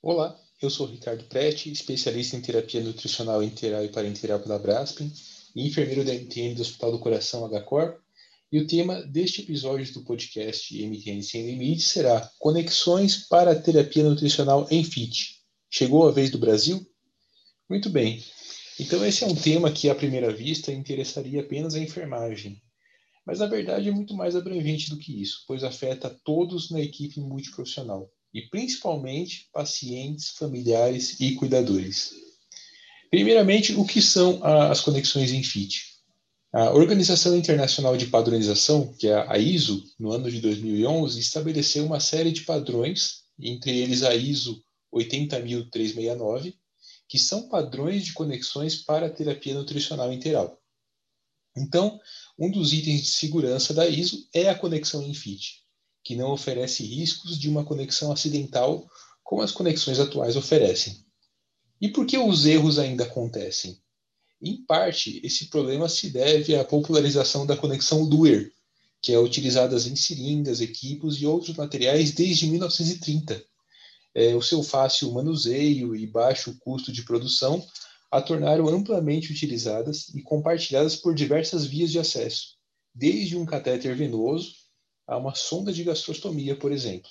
Olá, eu sou Ricardo Prete, especialista em terapia nutricional integral e parenteral pela Braskem e enfermeiro da MTN do Hospital do Coração HCOR. E o tema deste episódio do podcast MTN Sem Limites será Conexões para a Terapia Nutricional em FIT. Chegou a vez do Brasil? Muito bem. Então esse é um tema que à primeira vista interessaria apenas a enfermagem, mas na verdade é muito mais abrangente do que isso, pois afeta todos na equipe multiprofissional e principalmente pacientes, familiares e cuidadores. Primeiramente, o que são as conexões em FIT? A Organização Internacional de Padronização, que é a ISO, no ano de 2011, estabeleceu uma série de padrões, entre eles a ISO 80369, que são padrões de conexões para terapia nutricional integral. Então, um dos itens de segurança da ISO é a conexão em FIT que não oferece riscos de uma conexão acidental como as conexões atuais oferecem. E por que os erros ainda acontecem? Em parte, esse problema se deve à popularização da conexão Duer, que é utilizada em seringas, equipos e outros materiais desde 1930. É, o seu fácil manuseio e baixo custo de produção a tornaram amplamente utilizadas e compartilhadas por diversas vias de acesso, desde um catéter venoso a uma sonda de gastrostomia, por exemplo.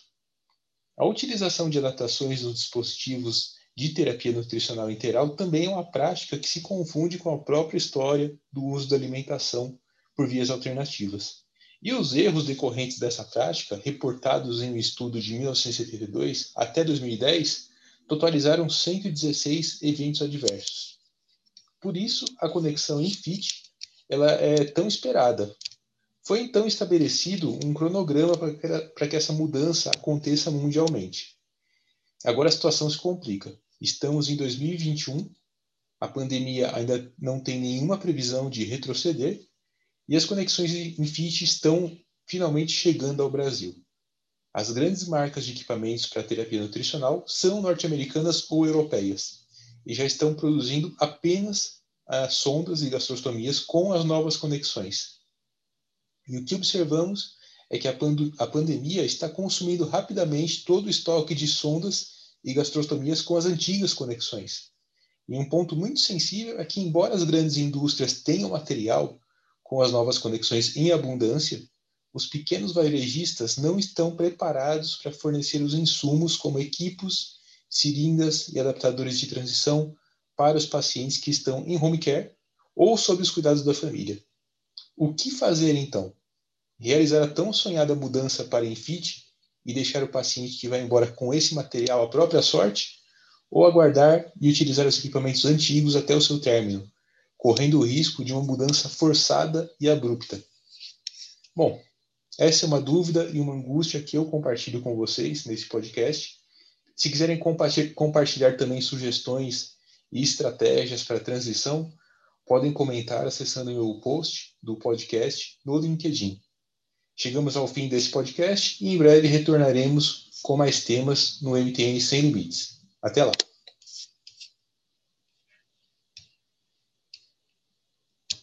A utilização de adaptações dos dispositivos de terapia nutricional integral também é uma prática que se confunde com a própria história do uso da alimentação por vias alternativas. E os erros decorrentes dessa prática, reportados em um estudo de 1972 até 2010, totalizaram 116 eventos adversos. Por isso, a conexão InFit ela é tão esperada, foi então estabelecido um cronograma para que essa mudança aconteça mundialmente. Agora a situação se complica. Estamos em 2021, a pandemia ainda não tem nenhuma previsão de retroceder e as conexões FIT estão finalmente chegando ao Brasil. As grandes marcas de equipamentos para terapia nutricional são norte-americanas ou europeias e já estão produzindo apenas uh, sondas e gastrostomias com as novas conexões. E o que observamos é que a, pand a pandemia está consumindo rapidamente todo o estoque de sondas e gastrostomias com as antigas conexões. E um ponto muito sensível é que, embora as grandes indústrias tenham material com as novas conexões em abundância, os pequenos varejistas não estão preparados para fornecer os insumos como equipos, seringas e adaptadores de transição para os pacientes que estão em home care ou sob os cuidados da família. O que fazer então? Realizar a tão sonhada mudança para Infit e deixar o paciente que vai embora com esse material à própria sorte? Ou aguardar e utilizar os equipamentos antigos até o seu término, correndo o risco de uma mudança forçada e abrupta? Bom, essa é uma dúvida e uma angústia que eu compartilho com vocês nesse podcast. Se quiserem compartilhar também sugestões e estratégias para a transição, podem comentar acessando o meu post do podcast no LinkedIn. Chegamos ao fim desse podcast e em breve retornaremos com mais temas no MTN Sem Limites. Até lá!